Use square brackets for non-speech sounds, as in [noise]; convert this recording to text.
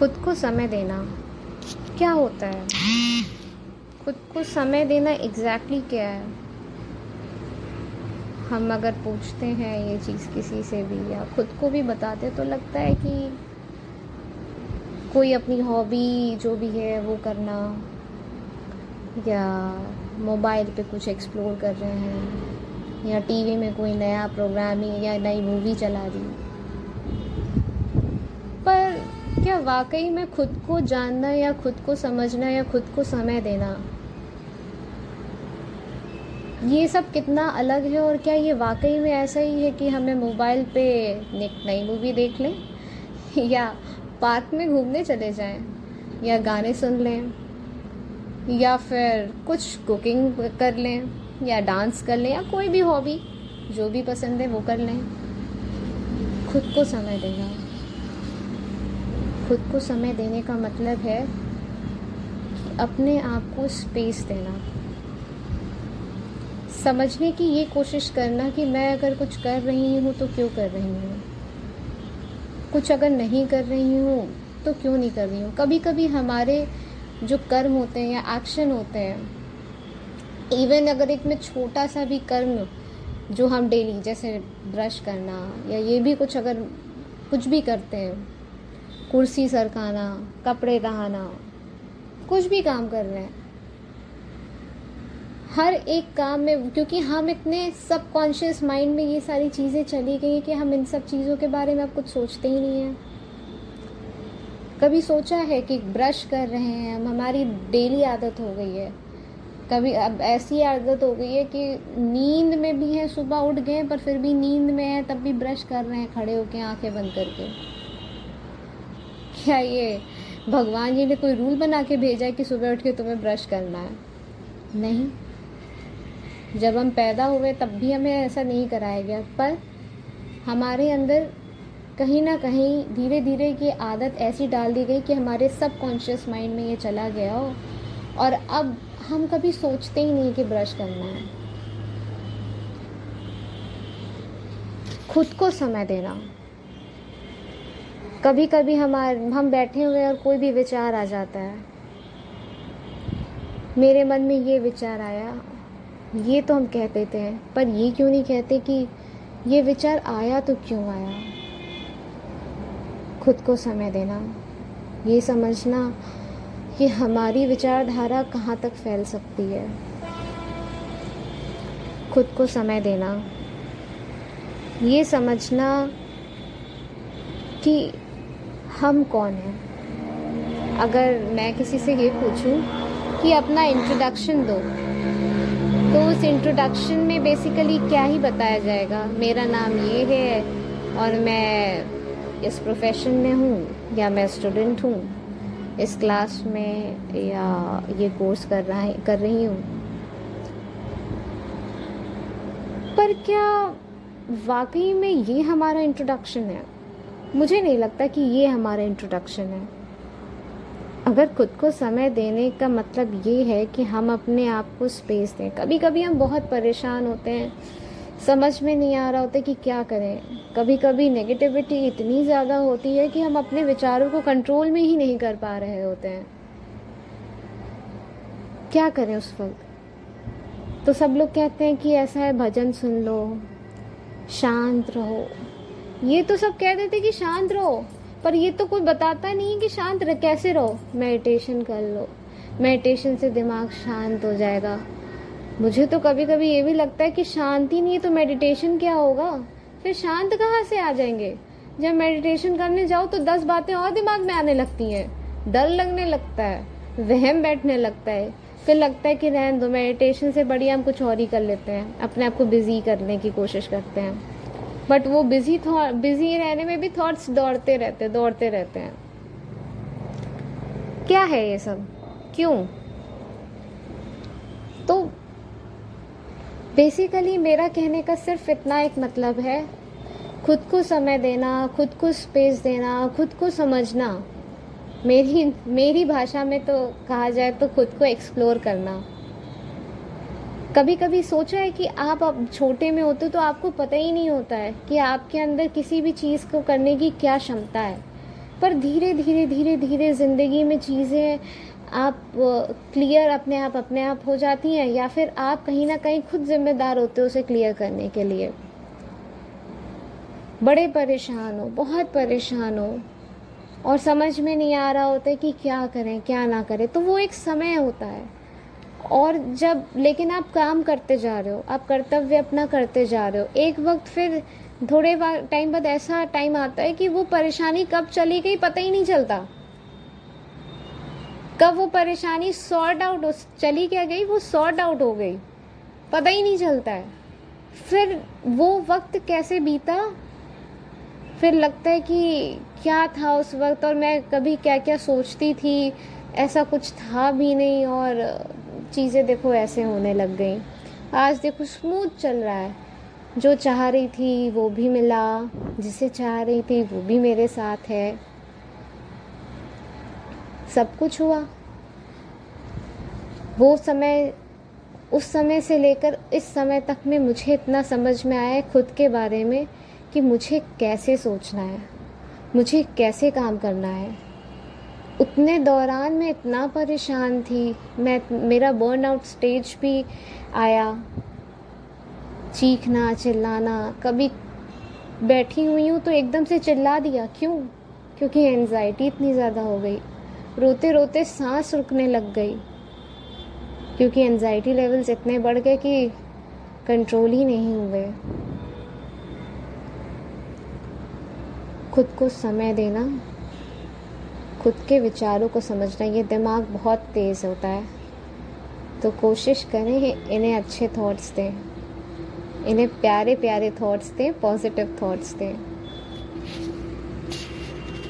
खुद को समय देना। क्या होता है? खुद को समय देना एग्जैक्टली exactly क्या है? हम अगर पूछते हैं ये चीज़ किसी से भी या खुद को भी बताते तो लगता है कि कोई अपनी हॉबी जो भी है वो करना या मोबाइल पे कुछ एक्सप्लोर कर रहे हैं या टीवी में कोई नया प्रोग्राम या नई मूवी चला दी। पर क्या वाकई में खुद को जानना या खुद को समझना या खुद को समय देना? ये सब कितना अलग है और क्या ये वाकई में ऐसा ही है कि हमें मोबाइल पे नई मूवी देख लें? [laughs] या पार्क में घूमने चले जाएँ? या गाने सुन लें? या फिर कुछ कुकिंग कर लें? या डांस कर लें? या कोई भी हॉबी जो भी पसंद है वो कर लें। खुद को समय देना। खुद को समय देने का मतलब है अपने आप को स्पेस देना। समझने की ये कोशिश करना कि मैं अगर कुछ कर रही हूँ तो क्यों कर रही हूँ? कुछ अगर नहीं कर रही हूँ तो क्यों नहीं कर रही हूँ? कभी कभी हमारे जो कर्म होते हैं या एक्शन होते हैं इवन अगर एक में छोटा सा भी कर्म जो हम डेली जैसे ब्रश करना या ये भी कुछ अगर कुछ भी करते हैं कुर्सी सरकाना, कपड़े दहाना कुछ भी काम कर रहे हैं। हर एक काम में, क्योंकि हम इतने सबकॉन्शियस माइंड में ये सारी चीज़ें चली गई कि हम इन सब चीज़ों के बारे में अब कुछ सोचते ही नहीं हैं। कभी सोचा है कि ब्रश कर रहे हैं, हम, हमारी डेली आदत हो गई है। कभी अब ऐसी आदत हो गई है कि नींद में भी है, सुबह उठ गए पर फिर भी नींद में है, तब भी ब्रश कर रहे हैं खड़े होके आँखें बंद करके। क्या ये? भगवान जी ने कोई रूल बना के भेजा है कि सुबह उठ के तुम्हें ब्रश करना है? नहीं। जब हम पैदा हुए, तब भी हमें ऐसा नहीं कराया गया। पर हमारे अंदर कहीं ना कहीं धीरे धीरे ये आदत ऐसी डाल दी गई कि हमारे सब कॉन्शियस माइंड में ये चला गया हो। और अब हम कभी सोचते ही नहीं कि ब्रश करना है। खुद को समय देना। कभी कभी हमारे, हम बैठे हुए और कोई भी विचार आ जाता है। मेरे मन में ये विचार आया, ये तो हम कह देते हैं, पर ये क्यों नहीं कहते कि ये विचार आया तो क्यों आया? खुद को समय देना, ये समझना कि हमारी विचारधारा कहाँ तक फैल सकती है। खुद को समय देना, ये समझना कि हम कौन हैं? अगर मैं किसी से ये पूछूँ कि अपना इंट्रोडक्शन दो तो उस इंट्रोडक्शन में बेसिकली क्या ही बताया जाएगा? मेरा नाम ये है और मैं इस प्रोफेशन में हूँ या मैं स्टूडेंट हूँ। इस क्लास में या ये कोर्स कर रहा है, कर रही हूँ। पर क्या वाकई में ये हमारा इंट्रोडक्शन है? मुझे नहीं लगता कि ये हमारा इंट्रोडक्शन है। अगर खुद को समय देने का मतलब ये है कि हम अपने आप को स्पेस दें। कभी कभी हम बहुत परेशान होते हैं। समझ में नहीं आ रहा होता कि क्या करें। कभी कभी नेगेटिविटी इतनी ज़्यादा होती है कि हम अपने विचारों को कंट्रोल में ही नहीं कर पा रहे होते हैं। क्या करें उस वक्त? तो सब लोग कहते हैं कि ऐसा है, भजन सुन लो, शांत रहो। ये तो सब कह देते कि शांत रहो, पर ये तो कोई बताता नहीं है कि शांत कैसे रहो? मेडिटेशन कर लो। मेडिटेशन से दिमाग शांत हो जाएगा। मुझे तो कभी कभी ये भी लगता है कि शांति नहीं है तो मेडिटेशन क्या होगा? फिर शांत कहाँ से आ जाएँगे? जब मेडिटेशन करने जाओ तो दस बातें और दिमाग में आने लगती हैं। डर लगने लगता है, वहम बैठने लगता है। फिर लगता है कि रहन दो मेडिटेशन से बढ़िया हम कुछ और ही कर लेते हैं। अपने आप को बिज़ी करने की कोशिश करते हैं। बट वो बिज़ी था बिज़ी रहने में भी थॉट्स दौड़ते रहते दौड़ते रहते हैं। क्या है ये सब? क्यों? तो बेसिकली मेरा कहने का सिर्फ़ इतना एक मतलब है, खुद को समय देना, खुद को स्पेस देना, खुद को समझना। मेरी मेरी भाषा में तो कहा जाए तो खुद को एक्सप्लोर करना। कभी कभी सोचा है कि आप अब छोटे में होते तो आपको पता ही नहीं होता है कि आपके अंदर किसी भी चीज़ को करने की क्या क्षमता है। पर धीरे धीरे धीरे धीरे ज़िंदगी में चीज़ें आप क्लियर अपने आप अपने आप हो जाती हैं या फिर आप कहीं ना कहीं खुद जिम्मेदार होते हो उसे क्लियर करने के लिए। बड़े परेशान हो, बहुत परेशान हो और समझ में नहीं आ रहा होता कि क्या करें, क्या ना करें। तो वो एक समय होता है। और जब, लेकिन आप काम करते जा रहे हो, आप कर्तव्य अपना करते जा रहे हो, एक वक्त फिर थोड़े टाइम बाद ऐसा टाइम आता है कि वो परेशानी कब चली गई पता ही नहीं चलता। कब वो परेशानी सॉर्ट आउट हो, चली क्या गई, वो सॉर्ट आउट हो गई, पता ही नहीं चलता है। फिर वो वक्त कैसे बीता? फिर लगता है कि क्या था उस वक्त और मैं कभी क्या क्या सोचती थी, ऐसा कुछ था भी नहीं और चीज़ें देखो ऐसे होने लग गई। आज देखो स्मूथ चल रहा है। जो चाह रही थी, वो भी मिला। जिसे चाह रही थी, वो भी मेरे साथ है। सब कुछ हुआ। वो समय, उस समय से लेकर इस समय तक में मुझे इतना समझ में आया खुद के बारे में कि मुझे कैसे सोचना है। मुझे कैसे काम करना है। उतने दौरान मैं इतना परेशान थी। मैं, मेरा बर्न आउट स्टेज भी आया। चीखना, चिल्लाना, कभी बैठी हुई हूँ तो एकदम से चिल्ला दिया। क्यों? क्योंकि एनजाइटी इतनी ज़्यादा हो गई। रोते रोते सांस रुकने लग गई। क्योंकि एनजाइटी लेवल्स इतने बढ़ गए कि कंट्रोल ही नहीं हुए। खुद को समय देना। खुद के विचारों को समझना, ये दिमाग बहुत तेज़ होता है। तो कोशिश करें इन्हें अच्छे थॉट्स दें। इन्हें प्यारे प्यारे थॉट्स दें पॉजिटिव थॉट्स दें।